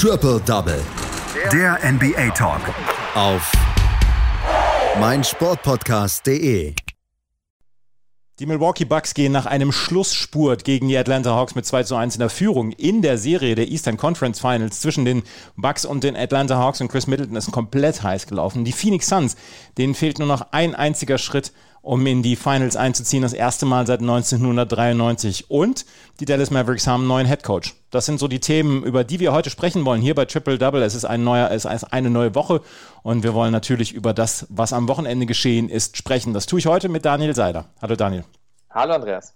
Triple Double. Der NBA Talk. Auf meinsportpodcast.de. Die Milwaukee Bucks gehen nach einem Schlussspurt gegen die Atlanta Hawks mit 2 zu 1 in der Führung in der Serie der Eastern Conference Finals zwischen den Bucks und den Atlanta Hawks und Chris Middleton ist komplett heiß gelaufen. Die Phoenix Suns, denen fehlt nur noch ein einziger Schritt um in die Finals einzuziehen, das erste Mal seit 1993. Und die Dallas Mavericks haben einen neuen Headcoach. Das sind so die Themen, über die wir heute sprechen wollen, hier bei Triple Double. Es ist, ein neuer, es ist eine neue Woche und wir wollen natürlich über das, was am Wochenende geschehen ist, sprechen. Das tue ich heute mit Daniel Seiler. Hallo Daniel. Hallo Andreas.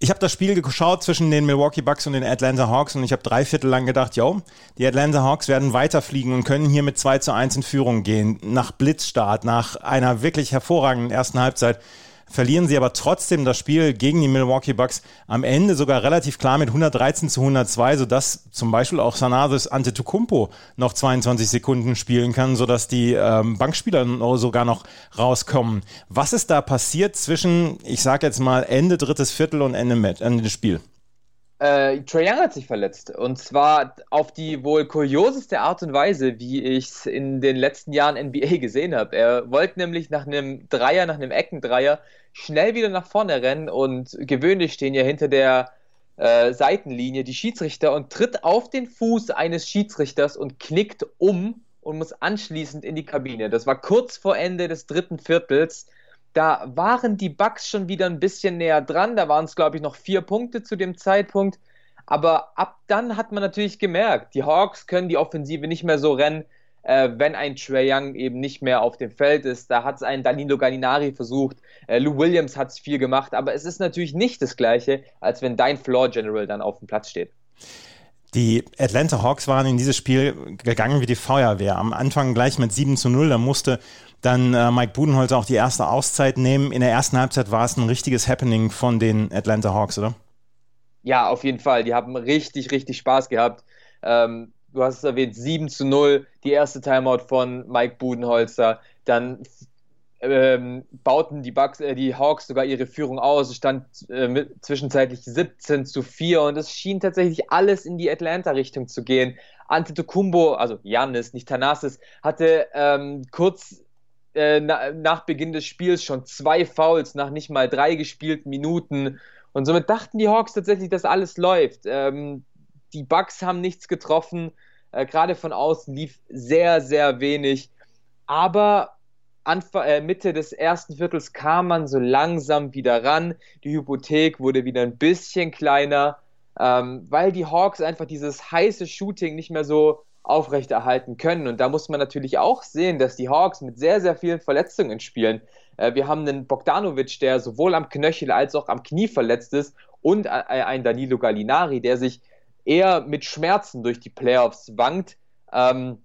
Ich habe das Spiel geschaut zwischen den Milwaukee Bucks und den Atlanta Hawks und ich habe drei Viertel lang gedacht, yo, die Atlanta Hawks werden weiterfliegen und können hier mit 2 zu 1 in Führung gehen. Nach Blitzstart, nach einer wirklich hervorragenden ersten Halbzeit verlieren sie aber trotzdem das Spiel gegen die Milwaukee Bucks am Ende sogar relativ klar mit 113 zu 102, sodass zum Beispiel auch Sanadis Antetokounmpo noch 22 Sekunden spielen kann, sodass die ähm, Bankspieler sogar noch rauskommen. Was ist da passiert zwischen, ich sage jetzt mal, Ende drittes Viertel und Ende, Ende des Spiels? Äh, Trae Young hat sich verletzt. Und zwar auf die wohl kurioseste Art und Weise, wie ich es in den letzten Jahren NBA gesehen habe. Er wollte nämlich nach einem Dreier, nach einem Eckendreier schnell wieder nach vorne rennen und gewöhnlich stehen ja hinter der äh, Seitenlinie die Schiedsrichter und tritt auf den Fuß eines Schiedsrichters und knickt um und muss anschließend in die Kabine. Das war kurz vor Ende des dritten Viertels. Da waren die Bucks schon wieder ein bisschen näher dran. Da waren es, glaube ich, noch vier Punkte zu dem Zeitpunkt. Aber ab dann hat man natürlich gemerkt, die Hawks können die Offensive nicht mehr so rennen, äh, wenn ein Trey Young eben nicht mehr auf dem Feld ist. Da hat es ein Danilo Gallinari versucht. Äh, Lou Williams hat es viel gemacht. Aber es ist natürlich nicht das Gleiche, als wenn dein Floor General dann auf dem Platz steht. Die Atlanta Hawks waren in dieses Spiel gegangen wie die Feuerwehr. Am Anfang gleich mit 7 zu 0. Da musste dann äh, Mike Budenholzer auch die erste Auszeit nehmen. In der ersten Halbzeit war es ein richtiges Happening von den Atlanta Hawks, oder? Ja, auf jeden Fall. Die haben richtig, richtig Spaß gehabt. Ähm, du hast es erwähnt, 7 zu 0, die erste Timeout von Mike Budenholzer. Dann ähm, bauten die, Bucks, äh, die Hawks sogar ihre Führung aus. Es stand äh, mit, zwischenzeitlich 17 zu 4 und es schien tatsächlich alles in die Atlanta-Richtung zu gehen. Antetokounmpo, also Janis, nicht Thanasis, hatte ähm, kurz äh, na, nach Beginn des Spiels schon zwei Fouls nach nicht mal drei gespielten Minuten. Und somit dachten die Hawks tatsächlich, dass alles läuft. Ähm, die Bucks haben nichts getroffen. Äh, Gerade von außen lief sehr, sehr wenig. Aber Anfang, äh, Mitte des ersten Viertels kam man so langsam wieder ran. Die Hypothek wurde wieder ein bisschen kleiner, ähm, weil die Hawks einfach dieses heiße Shooting nicht mehr so aufrechterhalten können. Und da muss man natürlich auch sehen, dass die Hawks mit sehr, sehr vielen Verletzungen spielen. Äh, wir haben einen Bogdanovic, der sowohl am Knöchel als auch am Knie verletzt ist und äh, ein Danilo Gallinari, der sich eher mit Schmerzen durch die Playoffs wankt. Ähm,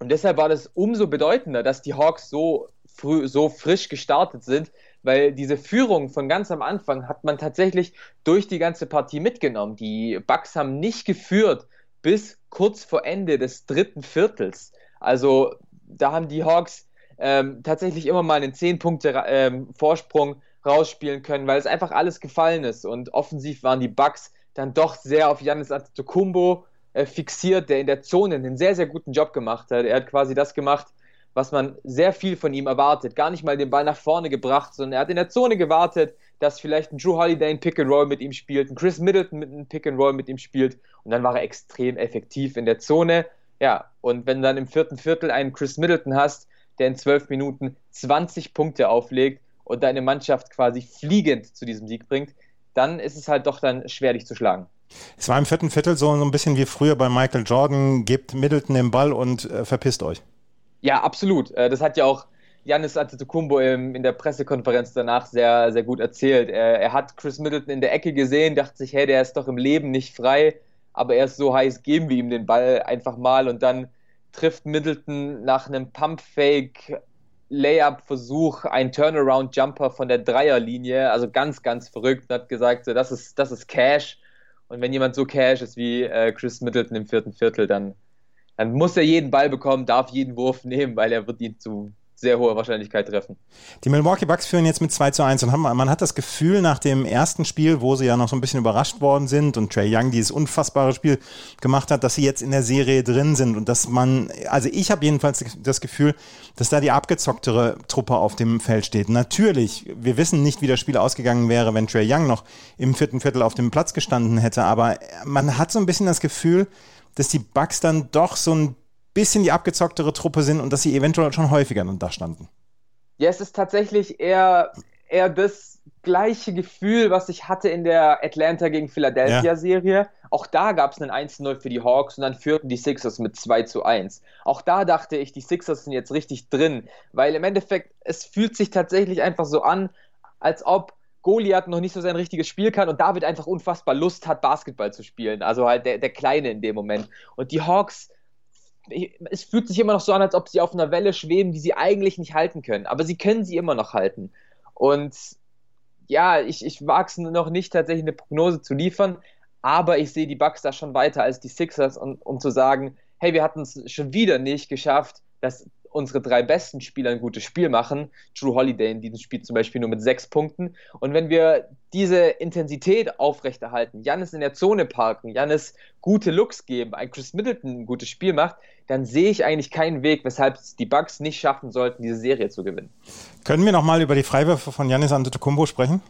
und deshalb war das umso bedeutender, dass die Hawks so früh, so frisch gestartet sind, weil diese Führung von ganz am Anfang hat man tatsächlich durch die ganze Partie mitgenommen. Die Bucks haben nicht geführt bis kurz vor Ende des dritten Viertels. Also da haben die Hawks ähm, tatsächlich immer mal einen 10 Punkte ähm, Vorsprung rausspielen können, weil es einfach alles gefallen ist. Und offensiv waren die Bucks dann doch sehr auf Janis Antetokounmpo fixiert, der in der Zone einen sehr, sehr guten Job gemacht hat. Er hat quasi das gemacht, was man sehr viel von ihm erwartet. Gar nicht mal den Ball nach vorne gebracht, sondern er hat in der Zone gewartet, dass vielleicht ein Drew Holiday ein Pick and Roll mit ihm spielt, ein Chris Middleton mit einem Pick and Roll mit ihm spielt und dann war er extrem effektiv in der Zone. Ja, und wenn du dann im vierten Viertel einen Chris Middleton hast, der in zwölf Minuten 20 Punkte auflegt und deine Mannschaft quasi fliegend zu diesem Sieg bringt, dann ist es halt doch dann schwer, dich zu schlagen. Es war im vierten Viertel so, so ein bisschen wie früher bei Michael Jordan, gebt Middleton den Ball und äh, verpisst euch. Ja, absolut. Äh, das hat ja auch Janis Antetokounmpo in der Pressekonferenz danach sehr, sehr gut erzählt. Er, er, hat Chris Middleton in der Ecke gesehen, dachte sich, hey, der ist doch im Leben nicht frei, aber er ist so heiß, geben wir ihm den Ball einfach mal und dann trifft Middleton nach einem Pump-Fake Layup-Versuch einen Turnaround-Jumper von der Dreierlinie, also ganz, ganz verrückt und hat gesagt, so, das, ist, das ist Cash. Und wenn jemand so Cash ist wie äh, Chris Middleton im vierten Viertel, dann, dann muss er jeden Ball bekommen, darf jeden Wurf nehmen, weil er wird ihn zu sehr hoher Wahrscheinlichkeit treffen. Die Milwaukee Bucks führen jetzt mit 2 zu 1 und haben, man hat das Gefühl nach dem ersten Spiel, wo sie ja noch so ein bisschen überrascht worden sind und Trey Young dieses unfassbare Spiel gemacht hat, dass sie jetzt in der Serie drin sind und dass man, also ich habe jedenfalls das Gefühl, dass da die abgezocktere Truppe auf dem Feld steht. Natürlich, wir wissen nicht, wie das Spiel ausgegangen wäre, wenn Trey Young noch im vierten Viertel auf dem Platz gestanden hätte, aber man hat so ein bisschen das Gefühl, dass die Bucks dann doch so ein bisschen die abgezocktere Truppe sind und dass sie eventuell schon häufiger da standen. Ja, es ist tatsächlich eher, eher das gleiche Gefühl, was ich hatte in der Atlanta gegen Philadelphia-Serie. Ja. Auch da gab es einen 1-0 für die Hawks und dann führten die Sixers mit 2 zu 1. Auch da dachte ich, die Sixers sind jetzt richtig drin, weil im Endeffekt, es fühlt sich tatsächlich einfach so an, als ob Goliath noch nicht so sein richtiges Spiel kann und David einfach unfassbar Lust hat, Basketball zu spielen. Also halt der, der Kleine in dem Moment. Und die Hawks es fühlt sich immer noch so an, als ob sie auf einer Welle schweben, die sie eigentlich nicht halten können. Aber sie können sie immer noch halten. Und ja, ich, ich wage es noch nicht tatsächlich eine Prognose zu liefern, aber ich sehe die Bucks da schon weiter als die Sixers, um, um zu sagen, hey, wir hatten es schon wieder nicht geschafft, dass unsere drei besten Spieler ein gutes Spiel machen. Drew Holiday in diesem Spiel zum Beispiel nur mit sechs Punkten. Und wenn wir diese Intensität aufrechterhalten, Janis in der Zone parken, Janis gute Looks geben, ein Chris Middleton ein gutes Spiel macht, dann sehe ich eigentlich keinen Weg, weshalb es die Bucks nicht schaffen sollten, diese Serie zu gewinnen. Können wir nochmal über die Freiwürfe von Janis Antetokounmpo sprechen?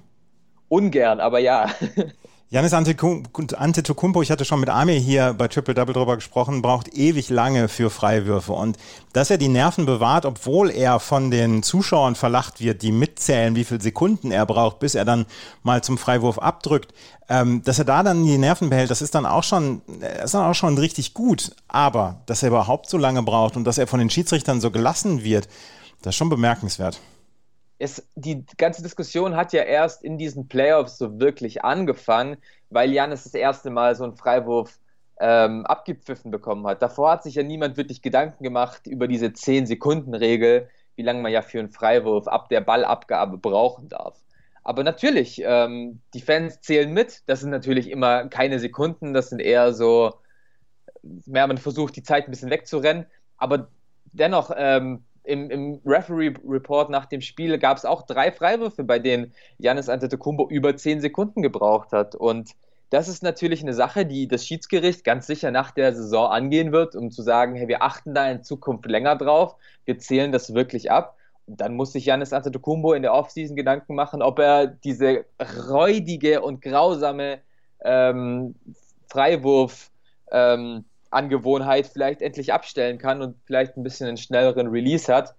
Ungern, aber ja. Janis Antetokounmpo, ich hatte schon mit Amir hier bei Triple Double drüber gesprochen, braucht ewig lange für Freiwürfe. Und dass er die Nerven bewahrt, obwohl er von den Zuschauern verlacht wird, die mitzählen, wie viele Sekunden er braucht, bis er dann mal zum Freiwurf abdrückt, ähm, dass er da dann die Nerven behält, das ist dann auch schon, das ist dann auch schon richtig gut. Aber dass er überhaupt so lange braucht und dass er von den Schiedsrichtern so gelassen wird, das ist schon bemerkenswert es, die ganze Diskussion hat ja erst in diesen Playoffs so wirklich angefangen, weil Janis das erste Mal so einen Freiwurf ähm, abgepfiffen bekommen hat. Davor hat sich ja niemand wirklich Gedanken gemacht über diese 10-Sekunden-Regel, wie lange man ja für einen Freiwurf ab der Ballabgabe brauchen darf. Aber natürlich, ähm, die Fans zählen mit. Das sind natürlich immer keine Sekunden, das sind eher so, mehr man versucht, die Zeit ein bisschen wegzurennen. Aber dennoch, ähm, im, im Referee-Report nach dem Spiel gab es auch drei Freiwürfe, bei denen Janis Antetokounmpo über zehn Sekunden gebraucht hat. Und das ist natürlich eine Sache, die das Schiedsgericht ganz sicher nach der Saison angehen wird, um zu sagen, hey, wir achten da in Zukunft länger drauf, wir zählen das wirklich ab. Und dann muss sich Janis Antetokounmpo in der Offseason Gedanken machen, ob er diese räudige und grausame ähm, Freiwurf ähm, Angewohnheit vielleicht endlich abstellen kann und vielleicht ein bisschen einen schnelleren Release hat.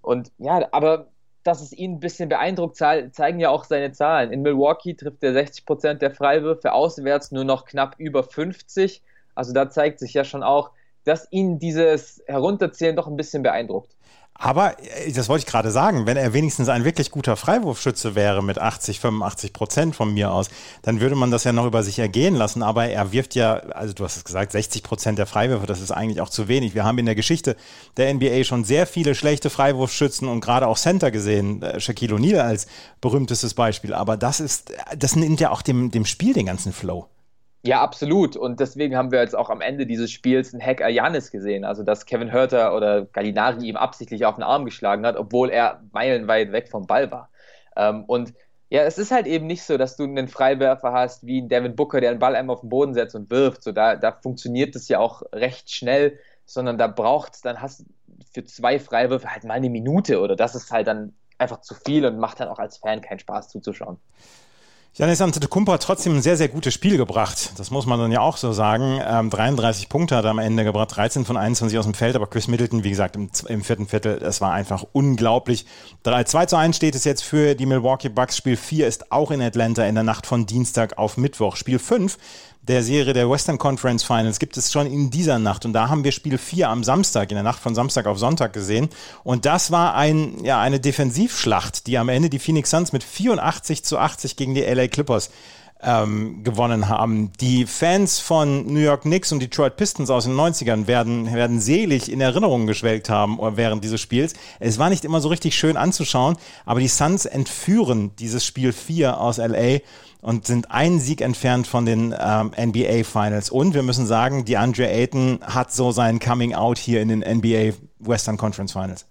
Und ja, aber dass es ihn ein bisschen beeindruckt, zeigen ja auch seine Zahlen. In Milwaukee trifft er 60 Prozent der Freiwürfe, auswärts nur noch knapp über 50. Also da zeigt sich ja schon auch, dass ihn dieses Herunterzählen doch ein bisschen beeindruckt. Aber, äh, das wollte ich gerade sagen, wenn er wenigstens ein wirklich guter Freiwurfschütze wäre mit 80, 85 Prozent von mir aus, dann würde man das ja noch über sich ergehen lassen. Aber er wirft ja, also du hast es gesagt, 60 Prozent der Freiwürfe, das ist eigentlich auch zu wenig. Wir haben in der Geschichte der NBA schon sehr viele schlechte Freiwurfschützen und gerade auch Center gesehen. Äh, Shaquille O'Neal als berühmtestes Beispiel. Aber das ist, das nimmt ja auch dem, dem Spiel den ganzen Flow. Ja, absolut. Und deswegen haben wir jetzt auch am Ende dieses Spiels einen Hacker Janis gesehen. Also, dass Kevin Hörter oder Gallinari ihm absichtlich auf den Arm geschlagen hat, obwohl er meilenweit weg vom Ball war. Ähm, und ja, es ist halt eben nicht so, dass du einen Freiwerfer hast wie Devin Booker, der den Ball einmal auf den Boden setzt und wirft. So, da, da funktioniert das ja auch recht schnell, sondern da braucht dann hast für zwei Freiwürfe halt mal eine Minute oder das ist halt dann einfach zu viel und macht dann auch als Fan keinen Spaß zuzuschauen. Janis Antetokounmpo hat trotzdem ein sehr, sehr gutes Spiel gebracht. Das muss man dann ja auch so sagen. Ähm, 33 Punkte hat er am Ende gebracht, 13 von 21 aus dem Feld, aber Chris Middleton, wie gesagt, im, im vierten Viertel, das war einfach unglaublich. 3, 2 zu 1 steht es jetzt für die Milwaukee Bucks. Spiel 4 ist auch in Atlanta in der Nacht von Dienstag auf Mittwoch. Spiel 5 der Serie der Western Conference Finals gibt es schon in dieser Nacht. Und da haben wir Spiel 4 am Samstag, in der Nacht von Samstag auf Sonntag gesehen. Und das war ein, ja, eine Defensivschlacht, die am Ende die Phoenix Suns mit 84 zu 80 gegen die LA Clippers ähm, gewonnen haben. Die Fans von New York Knicks und Detroit Pistons aus den 90ern werden, werden selig in Erinnerung geschwelgt haben während dieses Spiels. Es war nicht immer so richtig schön anzuschauen, aber die Suns entführen dieses Spiel 4 aus LA und sind einen Sieg entfernt von den ähm, NBA Finals. Und wir müssen sagen, die Andre Ayton hat so sein Coming Out hier in den NBA Western Conference Finals.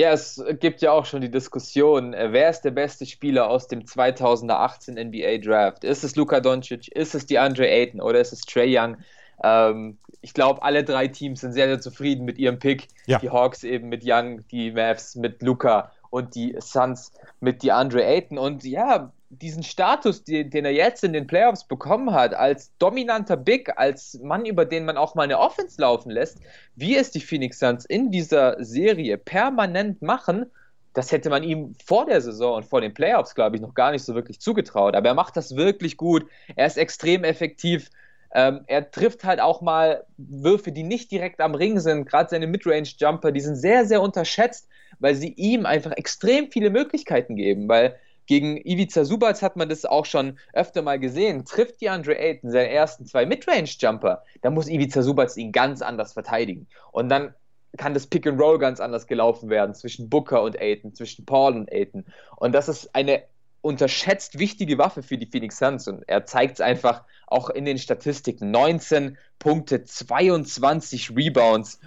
Ja, es gibt ja auch schon die Diskussion, äh, wer ist der beste Spieler aus dem 2018 NBA Draft? Ist es Luka Doncic, ist es DeAndre Ayton oder ist es Trey Young? Ähm, ich glaube, alle drei Teams sind sehr, sehr zufrieden mit ihrem Pick. Ja. Die Hawks eben mit Young, die Mavs mit Luca und die Suns mit DeAndre Ayton. Und ja, diesen Status, den, den, er jetzt in den Playoffs bekommen hat, als dominanter Big, als Mann, über den man auch mal eine Offense laufen lässt, wie es die Phoenix Suns in dieser Serie permanent machen, das hätte man ihm vor der Saison und vor den Playoffs, glaube ich, noch gar nicht so wirklich zugetraut. Aber er macht das wirklich gut. Er ist extrem effektiv. Ähm, er trifft halt auch mal Würfe, die nicht direkt am Ring sind. Gerade seine Midrange-Jumper, die sind sehr, sehr unterschätzt, weil sie ihm einfach extrem viele Möglichkeiten geben. Weil gegen Ivica Subac hat man das auch schon öfter mal gesehen. Trifft die Andre Ayton seine ersten zwei Midrange-Jumper, dann muss Ivica Subac ihn ganz anders verteidigen. Und dann kann das Pick and Roll ganz anders gelaufen werden zwischen Booker und Ayton, zwischen Paul und Ayton. Und das ist eine unterschätzt wichtige Waffe für die Phoenix Suns und er zeigt es einfach auch in den Statistiken. 19 Punkte, 22 Rebounds.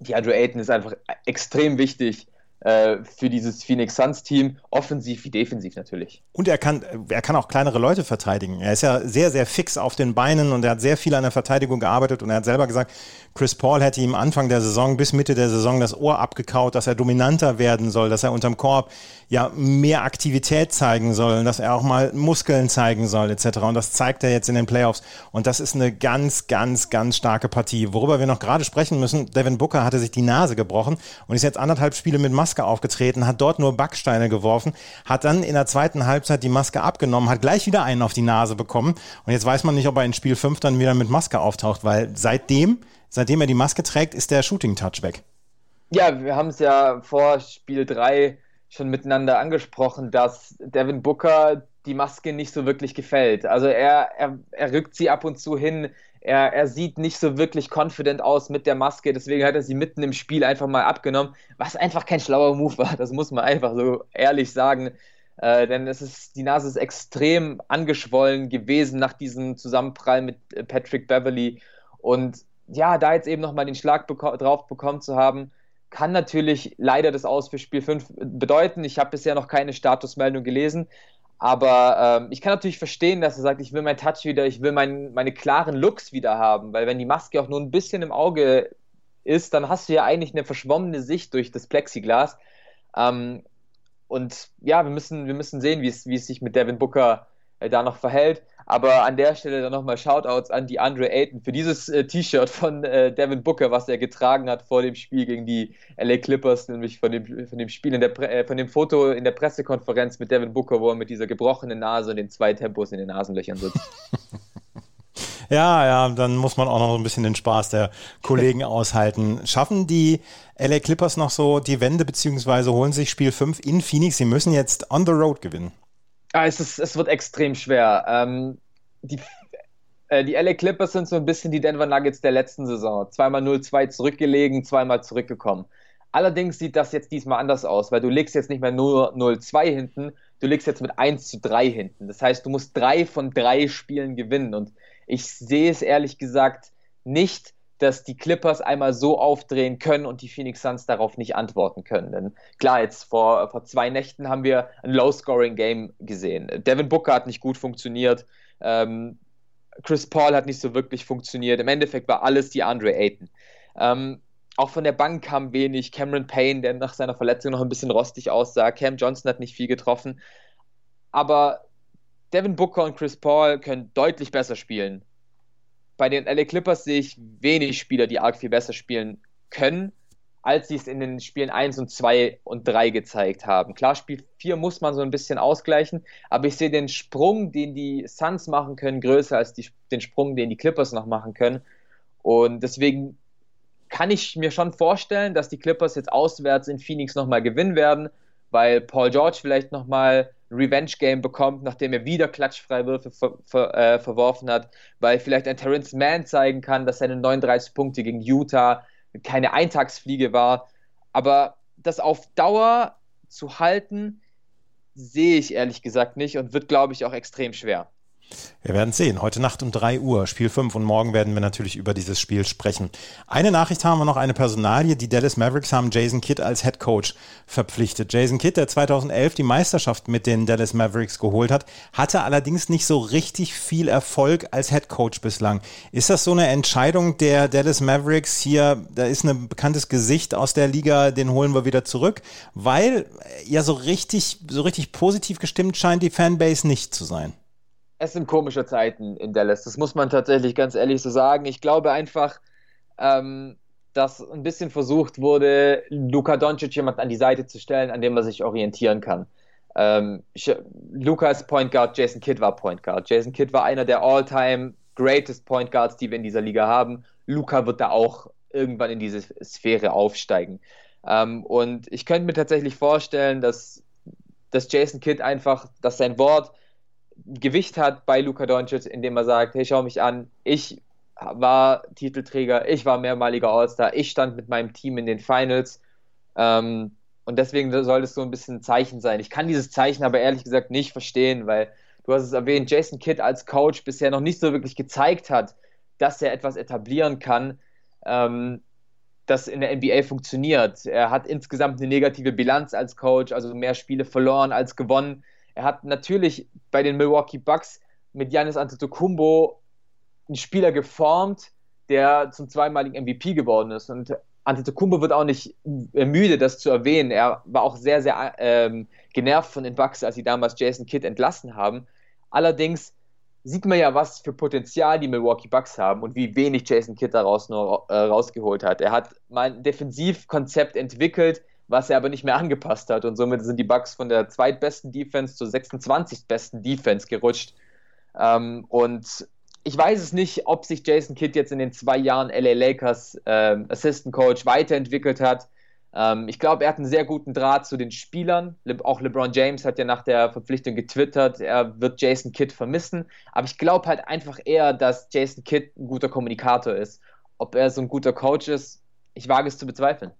Die Andrew Ayton ist einfach extrem wichtig äh, für dieses Phoenix Suns Team, offensiv wie defensiv natürlich. Und er kann, er kann auch kleinere Leute verteidigen. Er ist ja sehr, sehr fix auf den Beinen und er hat sehr viel an der Verteidigung gearbeitet und er hat selber gesagt, Chris Paul hätte ihm Anfang der Saison bis Mitte der Saison das Ohr abgekaut, dass er dominanter werden soll, dass er unterm Korb ja mehr Aktivität zeigen soll, dass er auch mal Muskeln zeigen soll etc. Und das zeigt er jetzt in den Playoffs. Und das ist eine ganz, ganz, ganz starke Partie. Worüber wir noch gerade sprechen müssen, Devin Booker hatte sich die Nase gebrochen und ist jetzt anderthalb Spiele mit Maske aufgetreten, hat dort nur Backsteine geworfen, hat dann in der zweiten Halbzeit die Maske abgenommen, hat gleich wieder einen auf die Nase bekommen. Und jetzt weiß man nicht, ob er in Spiel 5 dann wieder mit Maske auftaucht, weil seitdem seitdem er die Maske trägt, ist der Shooting-Touch weg. Ja, wir haben es ja vor Spiel 3 schon miteinander angesprochen, dass Devin Booker die Maske nicht so wirklich gefällt. Also er, er, er rückt sie ab und zu hin. Er, er sieht nicht so wirklich confident aus mit der Maske, deswegen hat er sie mitten im Spiel einfach mal abgenommen, was einfach kein schlauer Move war. Das muss man einfach so ehrlich sagen. Äh, denn es ist, die Nase ist extrem angeschwollen gewesen nach diesem Zusammenprall mit Patrick Beverly. Und ja, da jetzt eben nochmal den Schlag beko drauf bekommen zu haben, kann natürlich leider das Aus für Spiel 5 bedeuten. Ich habe bisher noch keine Statusmeldung gelesen, aber ähm, ich kann natürlich verstehen, dass er sagt, ich will mein Touch wieder, ich will mein, meine klaren Looks wieder haben, weil wenn die Maske auch nur ein bisschen im Auge ist, dann hast du ja eigentlich eine verschwommene Sicht durch das Plexiglas. Ähm, und ja, wir müssen, wir müssen sehen, wie es, wie es sich mit Devin Booker äh, da noch verhält. Aber an der Stelle dann nochmal Shoutouts an die Andre Ayton für dieses äh, T-Shirt von äh, Devin Booker, was er getragen hat vor dem Spiel gegen die LA Clippers, nämlich von dem, von dem Spiel in der äh, von dem Foto in der Pressekonferenz mit Devin Booker, wo er mit dieser gebrochenen Nase und den zwei Tempos in den Nasenlöchern sitzt. Ja, ja, dann muss man auch noch ein bisschen den Spaß der Kollegen aushalten. Schaffen die LA Clippers noch so die Wende, beziehungsweise holen sich Spiel 5 in Phoenix? Sie müssen jetzt on the road gewinnen. Ah, es, ist, es wird extrem schwer. Ähm, die, äh, die LA Clippers sind so ein bisschen die Denver Nuggets der letzten Saison. Zweimal 0-2 zurückgelegen, zweimal zurückgekommen. Allerdings sieht das jetzt diesmal anders aus, weil du legst jetzt nicht mehr nur 0-2 hinten, du legst jetzt mit 1 zu 3 hinten. Das heißt, du musst drei von drei Spielen gewinnen. Und ich sehe es ehrlich gesagt nicht dass die Clippers einmal so aufdrehen können und die Phoenix Suns darauf nicht antworten können. Denn klar, jetzt vor, vor zwei Nächten haben wir ein Low-Scoring-Game gesehen. Devin Booker hat nicht gut funktioniert. Ähm, Chris Paul hat nicht so wirklich funktioniert. Im Endeffekt war alles die Andre Ayton. Ähm, auch von der Bank kam wenig. Cameron Payne, der nach seiner Verletzung noch ein bisschen rostig aussah. Cam Johnson hat nicht viel getroffen. Aber Devin Booker und Chris Paul können deutlich besser spielen bei den LA Clippers sehe ich wenig Spieler, die arg viel besser spielen können, als sie es in den Spielen 1 und 2 und 3 gezeigt haben. Klar, Spiel 4 muss man so ein bisschen ausgleichen, aber ich sehe den Sprung, den die Suns machen können, größer als die, den Sprung, den die Clippers noch machen können. Und deswegen kann ich mir schon vorstellen, dass die Clippers jetzt auswärts in Phoenix nochmal gewinnen werden, weil Paul George vielleicht nochmal Revenge-Game bekommt, nachdem er wieder Klatschfreiwürfe ver ver äh, verworfen hat, weil vielleicht ein Terrence Mann zeigen kann, dass seine 39 Punkte gegen Utah keine Eintagsfliege war. Aber das auf Dauer zu halten, sehe ich ehrlich gesagt nicht und wird, glaube ich, auch extrem schwer. Wir werden sehen. Heute Nacht um 3 Uhr, Spiel 5. Und morgen werden wir natürlich über dieses Spiel sprechen. Eine Nachricht haben wir noch, eine Personalie. Die Dallas Mavericks haben Jason Kidd als Head Coach verpflichtet. Jason Kidd, der 2011 die Meisterschaft mit den Dallas Mavericks geholt hat, hatte allerdings nicht so richtig viel Erfolg als Head Coach bislang. Ist das so eine Entscheidung der Dallas Mavericks hier? Da ist ein bekanntes Gesicht aus der Liga, den holen wir wieder zurück, weil ja so richtig, so richtig positiv gestimmt scheint die Fanbase nicht zu sein es sind komische Zeiten in Dallas. Das muss man tatsächlich ganz ehrlich so sagen. Ich glaube einfach, ähm, dass ein bisschen versucht wurde, Luka Doncic jemand an die Seite zu stellen, an dem man sich orientieren kann. Ähm, Luka ist Point Guard, Jason Kidd war Point Guard. Jason Kidd war einer der All-Time Greatest Point Guards, die wir in dieser Liga haben. Luka wird da auch irgendwann in diese Sphäre aufsteigen. Ähm, und ich könnte mir tatsächlich vorstellen, dass, dass Jason Kidd einfach, dass sein Wort Gewicht hat bei Luka Doncic, indem er sagt, hey, schau mich an, ich war Titelträger, ich war mehrmaliger All-Star, ich stand mit meinem Team in den Finals ähm, und deswegen soll es so ein bisschen ein Zeichen sein. Ich kann dieses Zeichen aber ehrlich gesagt nicht verstehen, weil du hast es erwähnt, Jason Kidd als Coach bisher noch nicht so wirklich gezeigt hat, dass er etwas etablieren kann, ähm, das in der NBA funktioniert. Er hat insgesamt eine negative Bilanz als Coach, also mehr Spiele verloren als gewonnen. Er hat natürlich bei den Milwaukee Bucks mit Giannis Antetokounmpo einen Spieler geformt, der zum zweimaligen MVP geworden ist. Und Antetokounmpo wird auch nicht müde, das zu erwähnen. Er war auch sehr, sehr ähm, genervt von den Bucks, als sie damals Jason Kidd entlassen haben. Allerdings sieht man ja, was für Potenzial die Milwaukee Bucks haben und wie wenig Jason Kidd daraus nur äh, rausgeholt hat. Er hat mal ein Defensivkonzept entwickelt, was er aber nicht mehr angepasst hat. Und somit sind die Bucks von der zweitbesten Defense zur 26. besten Defense gerutscht. Ähm, und ich weiß es nicht, ob sich Jason Kidd jetzt in den zwei Jahren LA Lakers äh, Assistant Coach weiterentwickelt hat. Ähm, ich glaube, er hat einen sehr guten Draht zu den Spielern. Le auch LeBron James hat ja nach der Verpflichtung getwittert, er wird Jason Kidd vermissen. Aber ich glaube halt einfach eher, dass Jason Kidd ein guter Kommunikator ist. Ob er so ein guter Coach ist, ich wage es zu bezweifeln.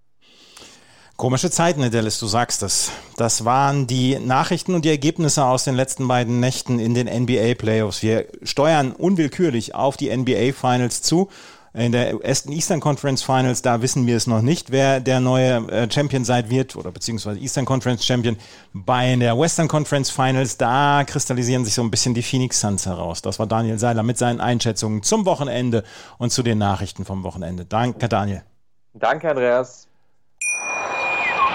Komische Zeiten, Dallas, du sagst es. Das waren die Nachrichten und die Ergebnisse aus den letzten beiden Nächten in den NBA Playoffs. Wir steuern unwillkürlich auf die NBA Finals zu. In der Eastern Conference Finals, da wissen wir es noch nicht, wer der neue äh, Champion sein wird oder beziehungsweise Eastern Conference Champion. Bei der Western Conference Finals, da kristallisieren sich so ein bisschen die Phoenix Suns heraus. Das war Daniel Seiler mit seinen Einschätzungen zum Wochenende und zu den Nachrichten vom Wochenende. Danke, Daniel. Danke, Andreas.